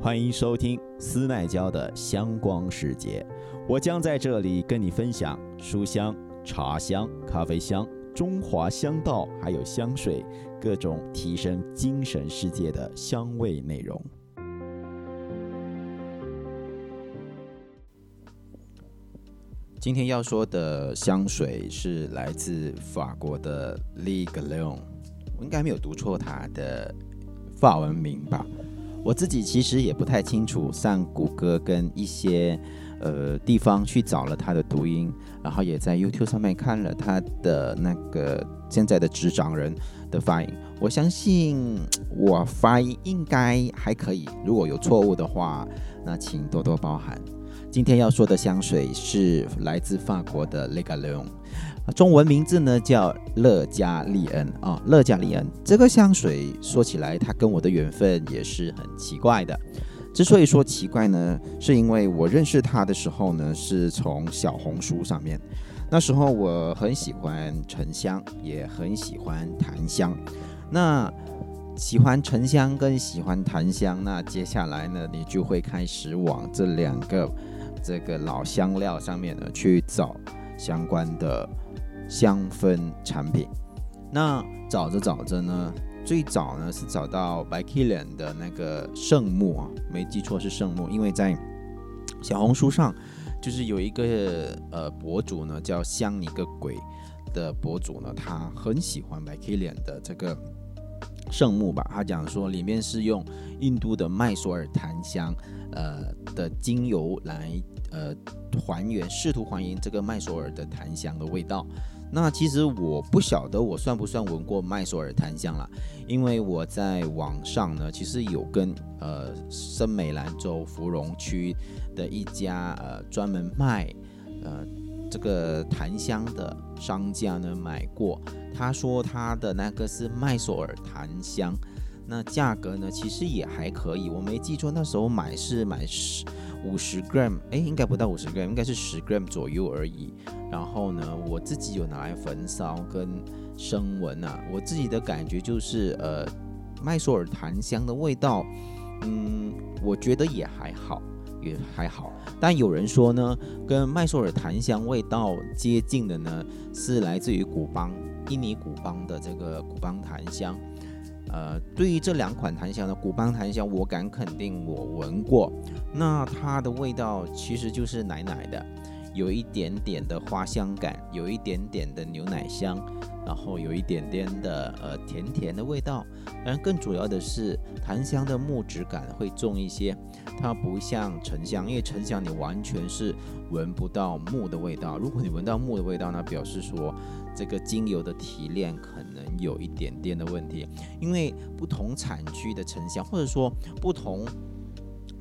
欢迎收听斯奈娇的香光世界。我将在这里跟你分享书香、茶香、咖啡香、中华香道，还有香水各种提升精神世界的香味内容。今天要说的香水是来自法国的 l e g l e o n 我应该没有读错它的法文名吧？我自己其实也不太清楚，上谷歌跟一些呃地方去找了他的读音，然后也在 YouTube 上面看了他的那个现在的执掌人的发音。我相信我发音应该还可以，如果有错误的话，那请多多包涵。今天要说的香水是来自法国的 Le g a l o n。中文名字呢叫乐加利恩啊，乐加利恩这个香水说起来，它跟我的缘分也是很奇怪的。之所以说奇怪呢，是因为我认识它的时候呢，是从小红书上面。那时候我很喜欢沉香，也很喜欢檀香。那喜欢沉香跟喜欢檀香，那接下来呢，你就会开始往这两个这个老香料上面呢去找相关的。香氛产品，那找着找着呢，最早呢是找到白 k i l a n 的那个圣木啊，没记错是圣木，因为在小红书上就是有一个呃博主呢叫香你个鬼的博主呢，他很喜欢白 k i l a n 的这个圣木吧，他讲说里面是用印度的麦索尔檀香呃的精油来呃还原，试图还原这个麦索尔的檀香的味道。那其实我不晓得我算不算闻过麦索尔檀香了，因为我在网上呢，其实有跟呃森美兰州芙蓉区的一家呃专门卖呃这个檀香的商家呢买过，他说他的那个是麦索尔檀香，那价格呢其实也还可以，我没记错那时候买是买十。五十 gram，哎，应该不到五十 gram，应该是十 gram 左右而已。然后呢，我自己有拿来焚烧跟升闻啊，我自己的感觉就是，呃，麦索尔檀香的味道，嗯，我觉得也还好，也还好。但有人说呢，跟麦索尔檀香味道接近的呢，是来自于古邦印尼古邦的这个古邦檀香。呃，对于这两款檀香呢，古邦檀香，我敢肯定我闻过，那它的味道其实就是奶奶的，有一点点的花香感，有一点点的牛奶香，然后有一点点的呃甜甜的味道，当然更主要的是檀香的木质感会重一些，它不像沉香，因为沉香你完全是闻不到木的味道，如果你闻到木的味道，那表示说。这个精油的提炼可能有一点点的问题，因为不同产区的沉香，或者说不同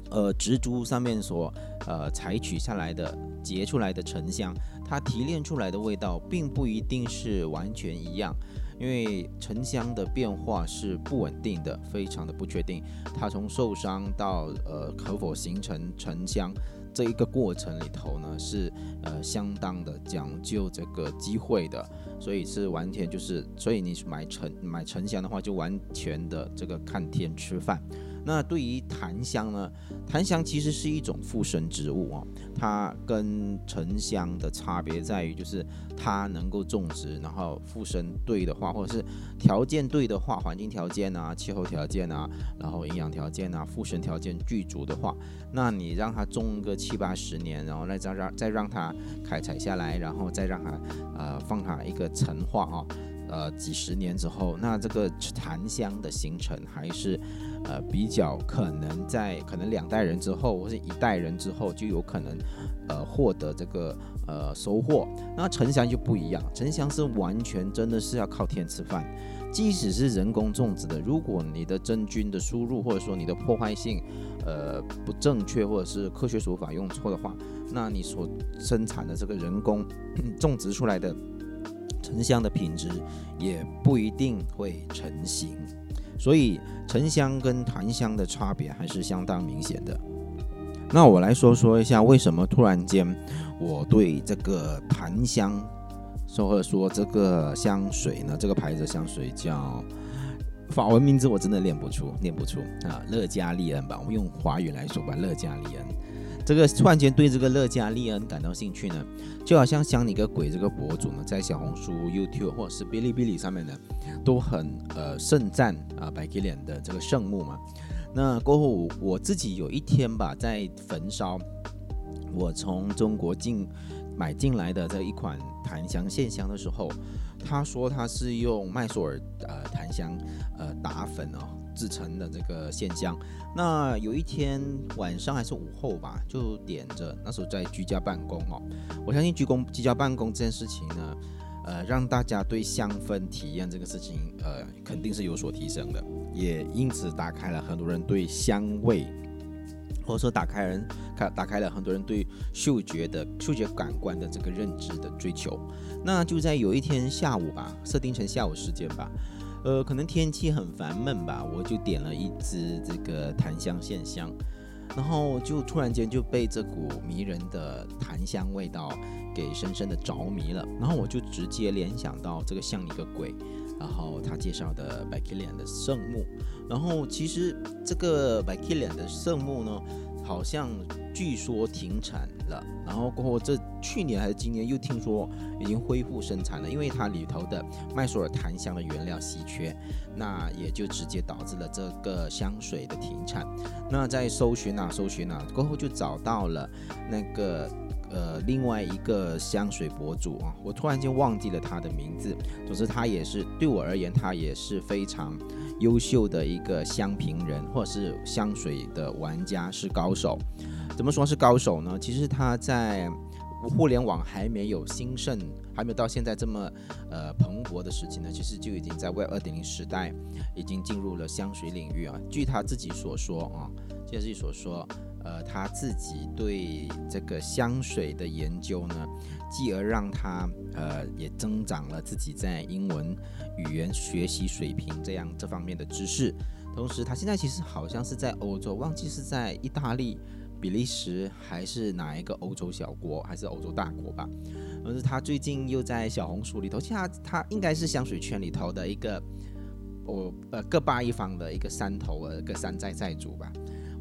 呃植株上面所呃采取下来的结出来的沉香，它提炼出来的味道并不一定是完全一样，因为沉香的变化是不稳定的，非常的不确定，它从受伤到呃可否形成沉香。这一个过程里头呢，是呃相当的讲究这个机会的，所以是完全就是，所以你买沉买沉香的话，就完全的这个看天吃饭。那对于檀香呢？檀香其实是一种附生植物哦，它跟沉香的差别在于，就是它能够种植，然后附生对的话，或者是条件对的话，环境条件啊、气候条件啊，然后营养条件啊、附生条件具足的话，那你让它种个七八十年，然后再让再让它开采下来，然后再让它呃放它一个陈化啊。呃，几十年之后，那这个檀香的形成还是呃比较可能在可能两代人之后，或者一代人之后就有可能呃获得这个呃收获。那沉香就不一样，沉香是完全真的是要靠天吃饭，即使是人工种植的，如果你的真菌的输入或者说你的破坏性呃不正确，或者是科学手法用错的话，那你所生产的这个人工 种植出来的。沉香的品质也不一定会成型，所以沉香跟檀香的差别还是相当明显的。那我来说说一下，为什么突然间我对这个檀香，或者说这个香水呢？这个牌子香水叫法文名字我真的念不出，念不出啊，乐加利恩吧，我们用华语来说吧，乐加利恩。这个突然间对这个乐加利恩感到兴趣呢，就好像想你个鬼，这个博主呢，在小红书、YouTube 或者是哔哩哔哩上面呢，都很呃盛赞啊白吉脸的这个圣木嘛。那过后我自己有一天吧，在焚烧我从中国进买进来的这一款檀香线香的时候。他说他是用麦索尔呃檀香呃打粉哦制成的这个线香。那有一天晚上还是午后吧，就点着。那时候在居家办公哦，我相信居公居家办公这件事情呢，呃，让大家对香氛体验这个事情呃肯定是有所提升的，也因此打开了很多人对香味。或者说打开人，开打开了很多人对嗅觉的嗅觉感官的这个认知的追求。那就在有一天下午吧，设定成下午时间吧，呃，可能天气很烦闷吧，我就点了一支这个檀香线香，然后就突然间就被这股迷人的檀香味道给深深的着迷了，然后我就直接联想到这个像一个鬼。然后他介绍的 b a k i l i a n 的圣木，然后其实这个 b a k i l i a n 的圣木呢，好像据说停产了，然后过后这去年还是今年又听说已经恢复生产了，因为它里头的麦索尔檀香的原料稀缺，那也就直接导致了这个香水的停产。那在搜寻啊搜寻啊过后就找到了那个。呃，另外一个香水博主啊，我突然间忘记了他的名字。总之，他也是对我而言，他也是非常优秀的一个香评人，或者是香水的玩家，是高手。怎么说是高手呢？其实他在互联网还没有兴盛，还没有到现在这么呃蓬勃的时期呢，其实就已经在 Web 二点零时代已经进入了香水领域啊。据他自己所说啊，据他自己所说。呃，他自己对这个香水的研究呢，继而让他呃也增长了自己在英文语言学习水平这样这方面的知识。同时，他现在其实好像是在欧洲，忘记是在意大利、比利时还是哪一个欧洲小国，还是欧洲大国吧。但是他最近又在小红书里头，其实他他应该是香水圈里头的一个我呃各霸一方的一个山头呃个山寨寨主吧。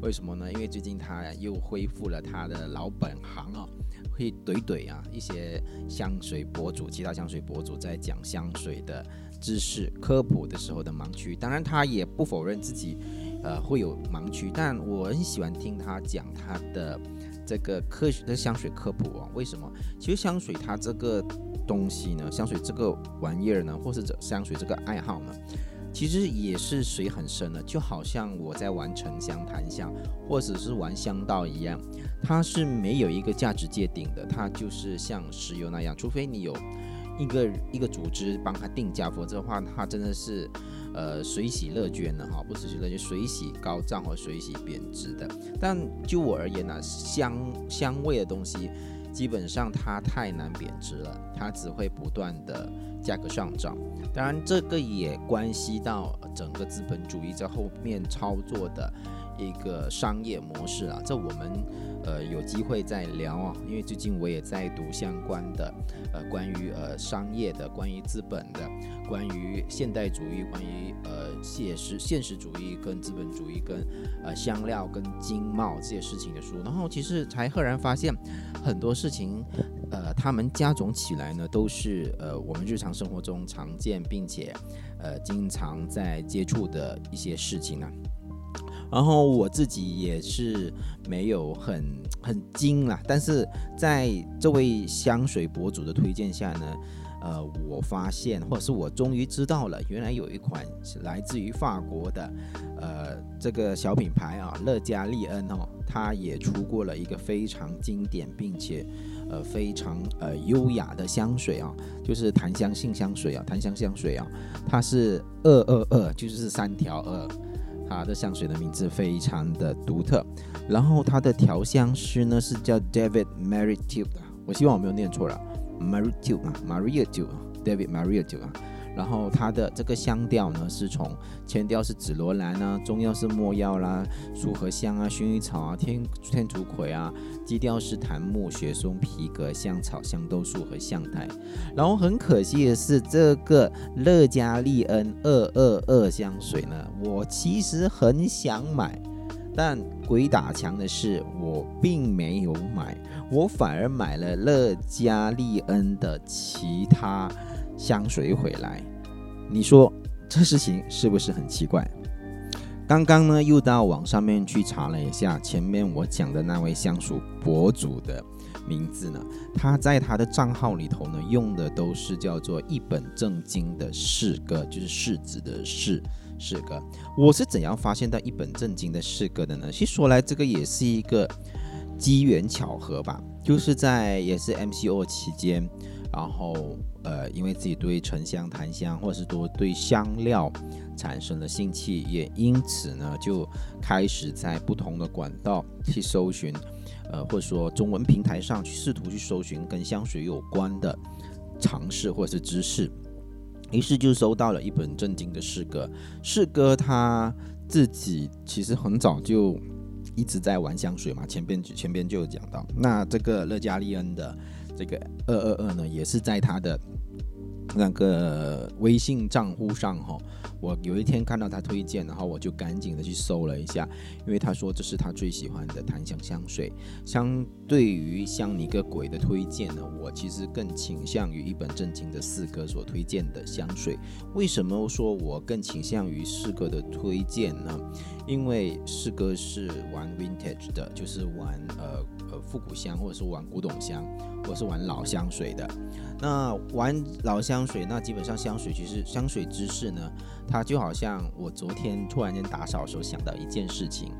为什么呢？因为最近他又恢复了他的老本行啊，会怼怼啊一些香水博主、其他香水博主在讲香水的知识科普的时候的盲区。当然，他也不否认自己呃会有盲区，但我很喜欢听他讲他的这个科学的香水科普啊。为什么？其实香水它这个东西呢，香水这个玩意儿呢，或是这香水这个爱好呢？其实也是水很深的，就好像我在玩沉香、檀香，或者是玩香道一样，它是没有一个价值界定的，它就是像石油那样，除非你有一个一个组织帮它定价，否则的话，它真的是呃水洗乐捐的哈，不是乐捐，水洗高涨或水洗贬值的。但就我而言呢，香香味的东西。基本上它太难贬值了，它只会不断的价格上涨。当然，这个也关系到整个资本主义在后面操作的一个商业模式啊。这我们呃有机会再聊啊，因为最近我也在读相关的呃关于呃商业的、关于资本的、关于现代主义、关于呃现实现实主义跟资本主义跟呃香料跟经贸这些事情的书。然后其实才赫然发现。很多事情，呃，他们加总起来呢，都是呃我们日常生活中常见并且呃经常在接触的一些事情呢。然后我自己也是没有很很精啦，但是在这位香水博主的推荐下呢。呃，我发现，或者是我终于知道了，原来有一款来自于法国的，呃，这个小品牌啊，乐嘉利恩哦，它也出过了一个非常经典并且，呃，非常呃优雅的香水啊，就是檀香性香水啊，檀香香水啊，它是二二二，就是三条二，它的香水的名字非常的独特，然后它的调香师呢是叫 David Maritube 的，我希望我没有念错了。Maria 酒啊，Maria 酒，David Maria 酒啊，然后它的这个香调呢，是从前调是紫罗兰啊，中调是墨药啦、树荷香啊、薰衣草啊、天天竺葵啊，基调是檀木、雪松、皮革、香草、香豆树和象苔。然后很可惜的是，这个乐嘉利恩二二二香水呢，我其实很想买，但鬼打墙的是我并没有买，我反而买了乐嘉利恩的其他。香水回来，你说这事情是不是很奇怪？刚刚呢又到网上面去查了一下，前面我讲的那位香水博主的名字呢，他在他的账号里头呢用的都是叫做一本正经的诗歌，就是柿子的柿诗歌。我是怎样发现到一本正经的诗歌的呢？其实说来这个也是一个机缘巧合吧，就是在也是 MCO 期间。然后，呃，因为自己对沉香、檀香，或者是多对香料产生了兴趣，也因此呢，就开始在不同的管道去搜寻，呃，或者说中文平台上去试图去搜寻跟香水有关的尝试或者是知识。于是就收到了一本正经的诗歌。诗歌他自己其实很早就一直在玩香水嘛，前边前边就有讲到。那这个乐加利恩的。这个二二二呢，也是在他的那个微信账户上哈。我有一天看到他推荐，然后我就赶紧的去搜了一下，因为他说这是他最喜欢的檀香香水。相对于像你个鬼的推荐呢，我其实更倾向于一本正经的四哥所推荐的香水。为什么说我更倾向于四哥的推荐呢？因为四哥是玩 vintage 的，就是玩呃呃复古香，或者是玩古董香，或者是玩老香水的。那玩老香水，那基本上香水其实香水知识呢，它就好像我昨天突然间打扫的时候想到一件事情，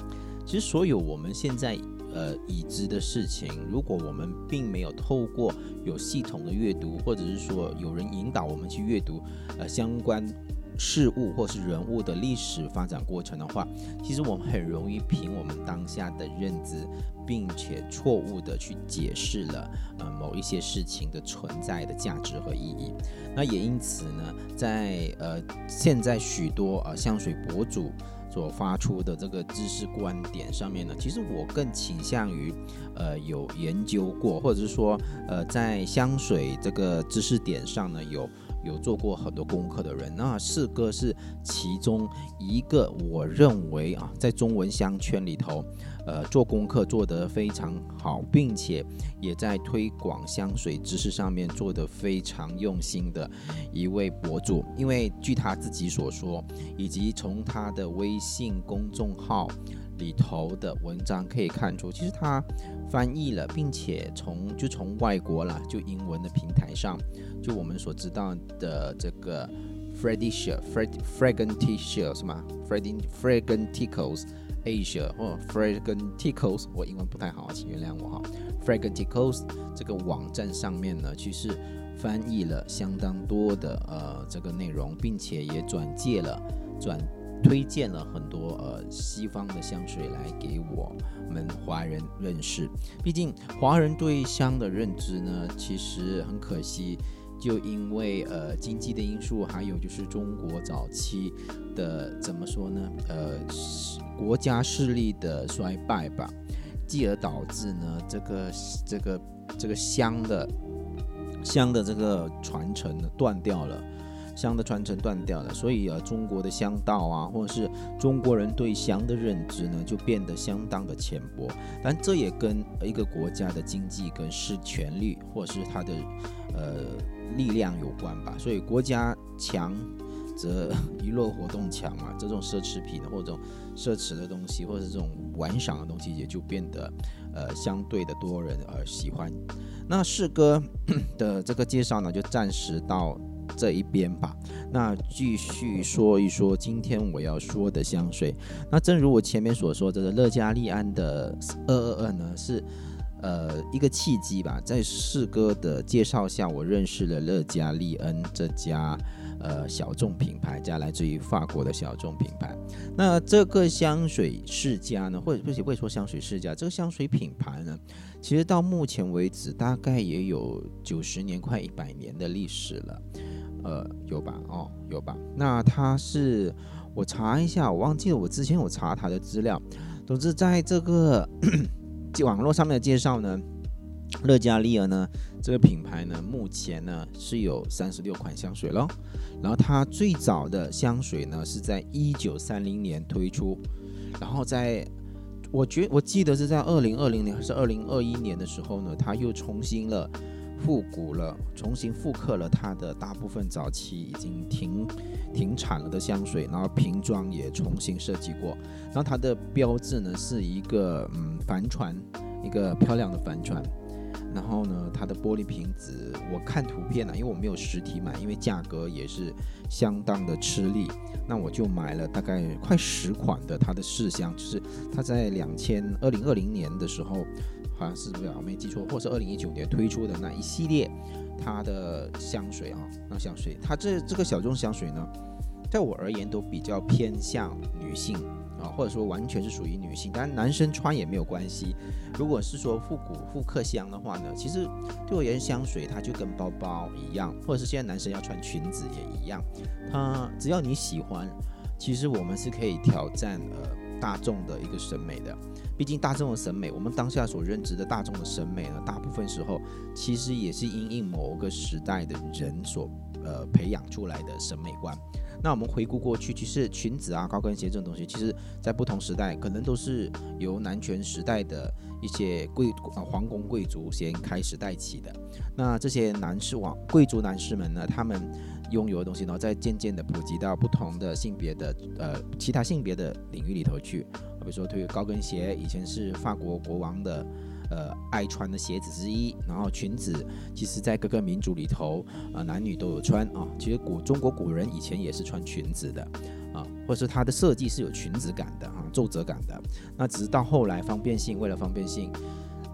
其实所有我们现在呃已知的事情，如果我们并没有透过有系统的阅读，或者是说有人引导我们去阅读呃相关。事物或是人物的历史发展过程的话，其实我们很容易凭我们当下的认知，并且错误的去解释了呃某一些事情的存在的价值和意义。那也因此呢，在呃现在许多呃香水博主所发出的这个知识观点上面呢，其实我更倾向于呃有研究过，或者是说呃在香水这个知识点上呢有。有做过很多功课的人，那四哥是其中一个，我认为啊，在中文香圈里头，呃，做功课做得非常好，并且也在推广香水知识上面做得非常用心的一位博主。因为据他自己所说，以及从他的微信公众号。里头的文章可以看出，其实他翻译了，并且从就从外国了，就英文的平台上，就我们所知道的这个 Fredisha，Fred，Fragranticia 是吗？Fragranticos Asia 或 Fragranticos，我英文不太好，请原谅我哈。Fragranticos 这个网站上面呢，其实翻译了相当多的呃这个内容，并且也转借了转。推荐了很多呃西方的香水来给我们华人认识。毕竟华人对香的认知呢，其实很可惜，就因为呃经济的因素，还有就是中国早期的怎么说呢？呃，国家势力的衰败吧，继而导致呢这个这个这个香的香的这个传承呢断掉了。香的传承断掉了，所以呃，中国的香道啊，或者是中国人对香的认知呢，就变得相当的浅薄。但这也跟一个国家的经济跟是权力，或者是它的呃力量有关吧。所以国家强则娱乐活动强嘛，这种奢侈品或者奢侈的东西，或者是这种玩赏的东西，也就变得呃相对的多人而喜欢。那四哥的这个介绍呢，就暂时到。这一边吧，那继续说一说今天我要说的香水。那正如我前面所说，这个乐嘉利安的二二二呢，是呃一个契机吧。在四哥的介绍下，我认识了乐嘉利恩这家呃小众品牌，家来自于法国的小众品牌。那这个香水世家呢，或者不会说香水世家，这个香水品牌呢，其实到目前为止大概也有九十年快一百年的历史了。呃，有吧？哦，有吧？那它是我查一下，我忘记了，我之前有查它的资料。总之，在这个网络上面的介绍呢，乐嘉丽儿呢这个品牌呢，目前呢是有三十六款香水咯。然后它最早的香水呢是在一九三零年推出，然后在我觉我记得是在二零二零年还是二零二一年的时候呢，它又重新了。复古了，重新复刻了它的大部分早期已经停停产了的香水，然后瓶装也重新设计过，然后它的标志呢是一个嗯帆船，一个漂亮的帆船，然后呢它的玻璃瓶子，我看图片呢，因为我没有实体买，因为价格也是相当的吃力，那我就买了大概快十款的它的试香，就是它在两千二零二零年的时候。好像是不是我没记错，或是二零一九年推出的那一系列，它的香水啊，那香水，它这这个小众香水呢，在我而言都比较偏向女性啊，或者说完全是属于女性，当然男生穿也没有关系。如果是说复古复刻香的话呢，其实对我而言，香水它就跟包包一样，或者是现在男生要穿裙子也一样，它只要你喜欢，其实我们是可以挑战呃大众的一个审美的。毕竟大众的审美，我们当下所认知的大众的审美呢，大部分时候其实也是因应某个时代的人所呃培养出来的审美观。那我们回顾过去，其实裙子啊、高跟鞋这种东西，其实在不同时代可能都是由男权时代的一些贵啊皇宫贵族先开始带起的。那这些男士王贵族男士们呢，他们拥有的东西呢，再渐渐的普及到不同的性别的呃其他性别的领域里头去。比如说，对于高跟鞋，以前是法国国王的，呃，爱穿的鞋子之一。然后裙子，其实在各个民族里头，啊，男女都有穿啊。其实古中国古人以前也是穿裙子的，啊，或者是它的设计是有裙子感的啊，皱褶感的。那只是到后来方便性，为了方便性，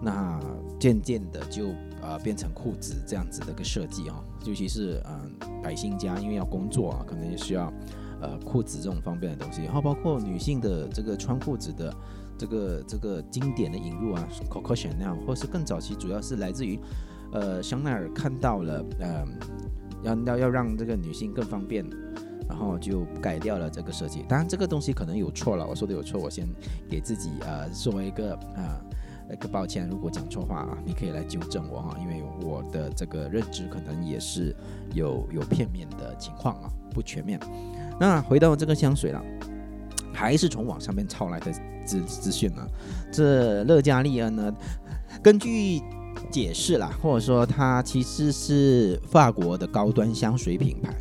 那渐渐的就呃变成裤子这样子的一个设计啊。尤其是嗯，百姓家因为要工作啊，可能也需要。呃，裤子这种方便的东西，然后包括女性的这个穿裤子的这个这个经典的引入啊，Coco Chanel，或是更早期，主要是来自于呃香奈儿看到了，呃，要要要让这个女性更方便，然后就改掉了这个设计。当然这个东西可能有错了，我说的有错，我先给自己呃作为一个啊那个抱歉，如果讲错话啊，你可以来纠正我哈，因为我的这个认知可能也是有有片面的情况啊，不全面。那回到这个香水了，还是从网上面抄来的资资讯呢？这乐嘉利恩呢，根据解释啦，或者说它其实是法国的高端香水品牌，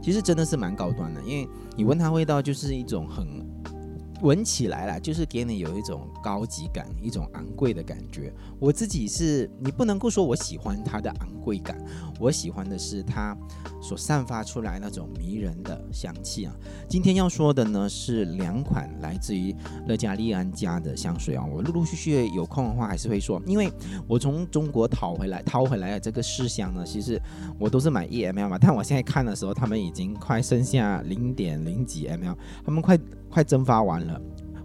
其实真的是蛮高端的，因为你闻它味道就是一种很。闻起来啦，就是给你有一种高级感，一种昂贵的感觉。我自己是，你不能够说我喜欢它的昂贵感，我喜欢的是它所散发出来那种迷人的香气啊。今天要说的呢是两款来自于乐嘉利安家的香水啊。我陆陆续续有空的话还是会说，因为我从中国淘回来淘回来的这个试香呢，其实我都是买 e m l 嘛，但我现在看的时候，他们已经快剩下零点零几 ml，他们快。快蒸发完了，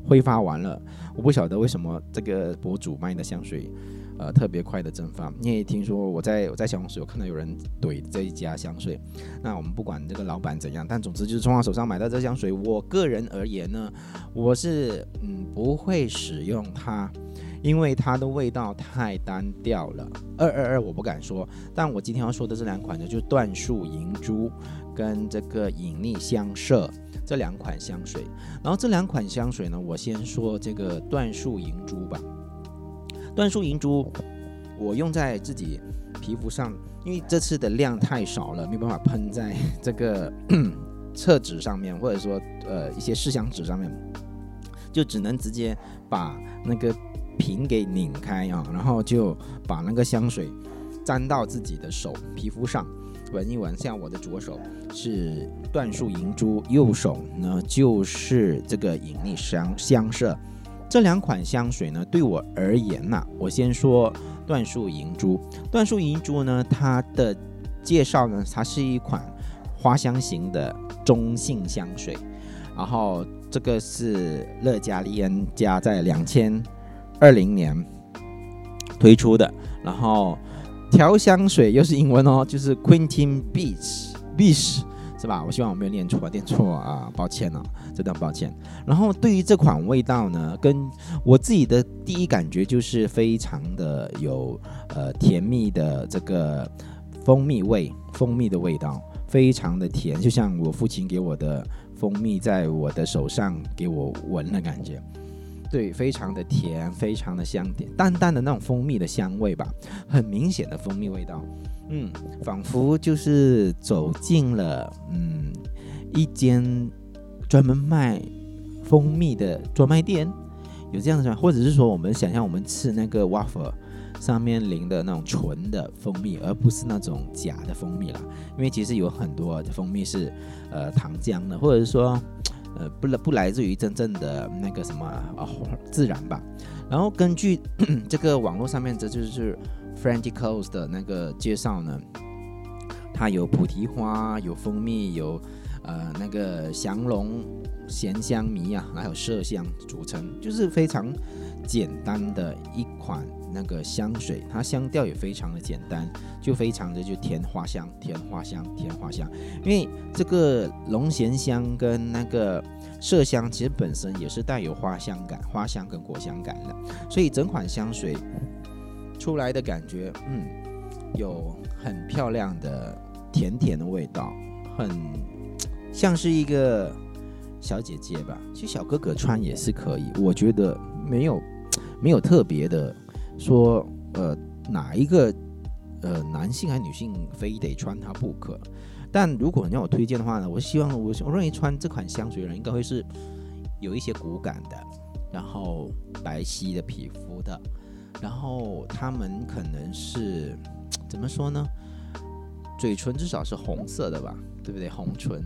挥发完了，我不晓得为什么这个博主卖的香水，呃，特别快的蒸发。你也听说我在我在小红书有看到有人怼这一家香水，那我们不管这个老板怎样，但总之就是从他手上买到这香水，我个人而言呢，我是嗯不会使用它，因为它的味道太单调了。二二二我不敢说，但我今天要说的这两款呢，就是椴树银珠跟这个隐匿香麝。这两款香水，然后这两款香水呢，我先说这个椴树银珠吧。椴树银珠，我用在自己皮肤上，因为这次的量太少了，没办法喷在这个 厕纸上面，或者说呃一些试香纸上面，就只能直接把那个瓶给拧开啊，然后就把那个香水沾到自己的手皮肤上。闻一闻，像我的左手是椴树银珠，右手呢就是这个隐匿香香麝。这两款香水呢，对我而言呐，我先说椴树银珠。椴树银珠呢，它的介绍呢，它是一款花香型的中性香水。然后这个是乐嘉利恩家在两千二零年推出的，然后。调香水又是英文哦，就是 Quintin Beach Bish 是吧？我希望我没有念错，念错啊，抱歉了，真的抱歉。然后对于这款味道呢，跟我自己的第一感觉就是非常的有呃甜蜜的这个蜂蜜味，蜂蜜的味道非常的甜，就像我父亲给我的蜂蜜在我的手上给我闻的感觉。对，非常的甜，非常的香甜，淡淡的那种蜂蜜的香味吧，很明显的蜂蜜味道，嗯，仿佛就是走进了嗯一间专门卖蜂蜜的专卖店，有这样的吗？或者是说我们想象我们吃那个 waffle 上面淋的那种纯的蜂蜜，而不是那种假的蜂蜜啦，因为其实有很多蜂蜜是呃糖浆的，或者是说。呃，不来不来自于真正的那个什么啊自然吧。然后根据 这个网络上面这就是 f r a n t i c o s 的那个介绍呢，它有菩提花，有蜂蜜，有呃那个降龙咸香米啊，还有麝香组成，就是非常简单的一款。那个香水，它香调也非常的简单，就非常的就甜花香，甜花香，甜花香。因为这个龙涎香跟那个麝香其实本身也是带有花香感，花香跟果香感的，所以整款香水出来的感觉，嗯，有很漂亮的甜甜的味道，很像是一个小姐姐吧。其实小哥哥穿也是可以，我觉得没有没有特别的。说呃哪一个呃男性还是女性非得穿它不可？但如果你要我推荐的话呢，我希望我我认为穿这款香水的人应该会是有一些骨感的，然后白皙的皮肤的，然后他们可能是怎么说呢？嘴唇至少是红色的吧，对不对？红唇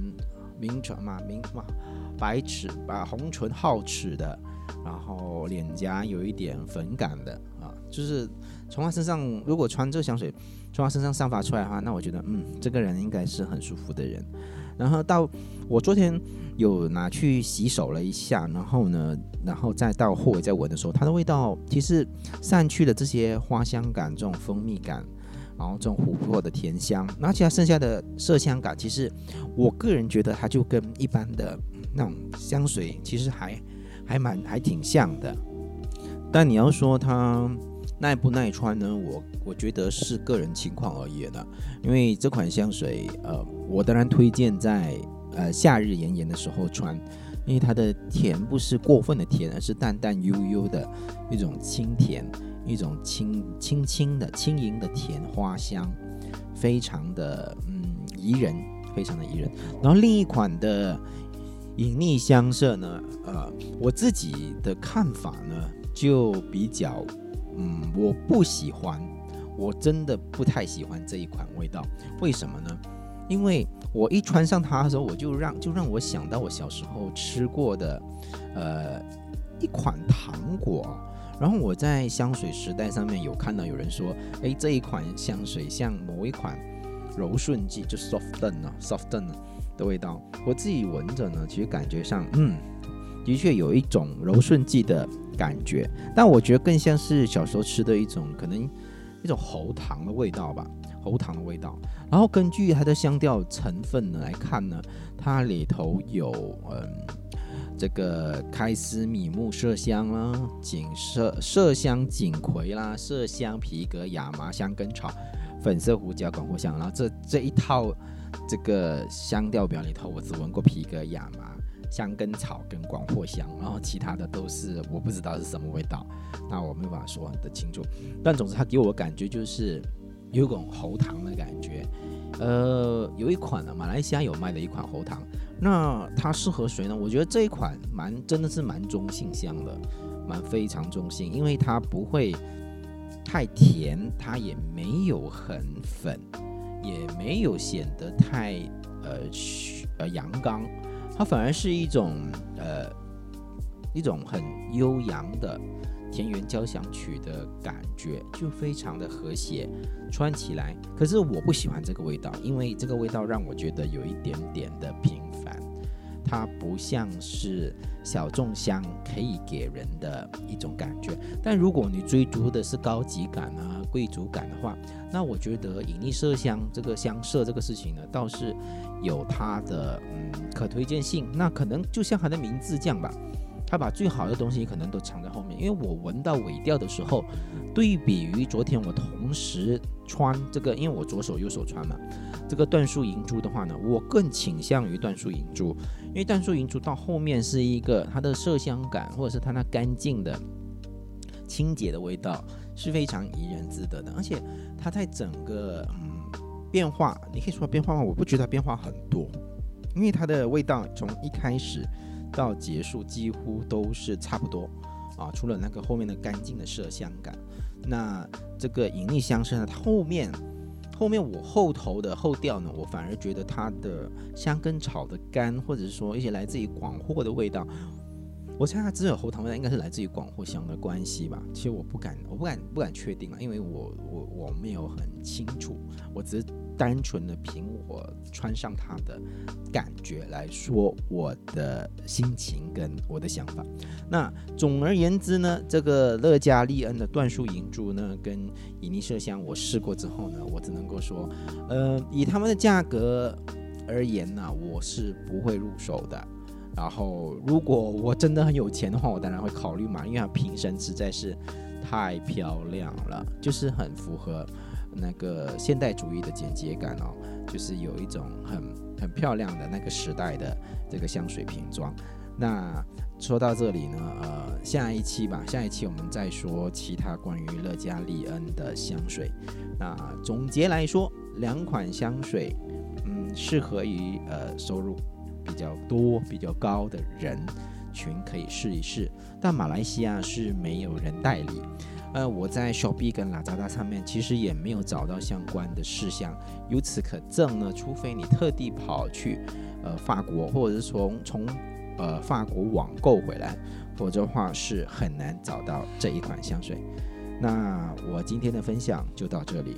明唇嘛，明嘛白齿啊，红唇皓齿的，然后脸颊有一点粉感的。就是从他身上，如果穿这个香水，从他身上散发出来的话，那我觉得，嗯，这个人应该是很舒服的人。然后到我昨天有拿去洗手了一下，然后呢，然后再到后尾再闻的时候，它的味道其实散去了这些花香感、这种蜂蜜感，然后这种琥珀的甜香，那其他剩下的麝香感，其实我个人觉得它就跟一般的那种香水其实还还蛮还挺像的。但你要说它。耐不耐穿呢？我我觉得是个人情况而言的，因为这款香水，呃，我当然推荐在呃夏日炎炎的时候穿，因为它的甜不是过分的甜，而是淡淡悠悠的一种清甜，一种轻轻轻的轻盈的甜花香，非常的嗯宜人，非常的宜人。然后另一款的隐匿香色呢，呃，我自己的看法呢就比较。嗯，我不喜欢，我真的不太喜欢这一款味道。为什么呢？因为我一穿上它的时候，我就让就让我想到我小时候吃过的，呃，一款糖果。然后我在香水时代上面有看到有人说，哎，这一款香水像某一款柔顺剂，就 soften 啊，soften 的味道。我自己闻着呢，其实感觉上，嗯，的确有一种柔顺剂的。感觉，但我觉得更像是小时候吃的一种，可能一种喉糖的味道吧，喉糖的味道。然后根据它的香调成分呢来看呢，它里头有嗯这个开司米木麝香啦，锦麝麝香锦葵啦，麝香皮革亚麻香根草，粉色胡椒广藿香。然后这这一套这个香调表里头，我只闻过皮革亚麻。香根草跟广藿香，然后其他的都是我不知道是什么味道，那我没办法说的清楚。但总之，它给我的感觉就是有种喉糖的感觉。呃，有一款呢，马来西亚有卖的一款喉糖，那它适合谁呢？我觉得这一款蛮真的是蛮中性香的，蛮非常中性，因为它不会太甜，它也没有很粉，也没有显得太呃呃阳刚。它反而是一种呃一种很悠扬的田园交响曲的感觉，就非常的和谐，穿起来。可是我不喜欢这个味道，因为这个味道让我觉得有一点点的平，它不像是小众香可以给人的一种感觉。但如果你追逐的是高级感啊、贵族感的话，那我觉得隐匿麝香这个香色这个事情呢，倒是有它的嗯可推荐性。那可能就像它的名字这样吧。他把最好的东西可能都藏在后面，因为我闻到尾调的时候，对比于昨天我同时穿这个，因为我左手右手穿嘛，这个椴树银珠的话呢，我更倾向于椴树银珠，因为椴树银珠到后面是一个它的麝香感，或者是它那干净的、清洁的味道是非常怡人自得的，而且它在整个嗯变化，你可以说变化吗？我不觉得变化很多，因为它的味道从一开始。到结束几乎都是差不多啊，除了那个后面的干净的麝香感，那这个隐匿香身呢，它后面后面我后头的后调呢，我反而觉得它的香根草的干，或者是说一些来自于广藿的味道，我猜它只有喉糖味应该是来自于广藿香的关系吧。其实我不敢，我不敢不敢确定啊，因为我我我没有很清楚，我只是。单纯的凭我穿上它的感觉来说，我的心情跟我的想法。那总而言之呢，这个乐嘉利恩的椴树银珠呢，跟隐匿麝香，我试过之后呢，我只能够说，呃，以他们的价格而言呢，我是不会入手的。然后，如果我真的很有钱的话，我当然会考虑嘛，因为它瓶身实在是太漂亮了，就是很符合。那个现代主义的简洁感哦，就是有一种很很漂亮的那个时代的这个香水瓶装。那说到这里呢，呃，下一期吧，下一期我们再说其他关于乐嘉利恩的香水。那总结来说，两款香水，嗯，适合于呃收入比较多、比较高的人群可以试一试。但马来西亚是没有人代理。呃，我在 Shopee 跟 Lazada 上面其实也没有找到相关的事项。由此可证呢，除非你特地跑去呃法国，或者是从从呃法国网购回来，否则的话是很难找到这一款香水。那我今天的分享就到这里。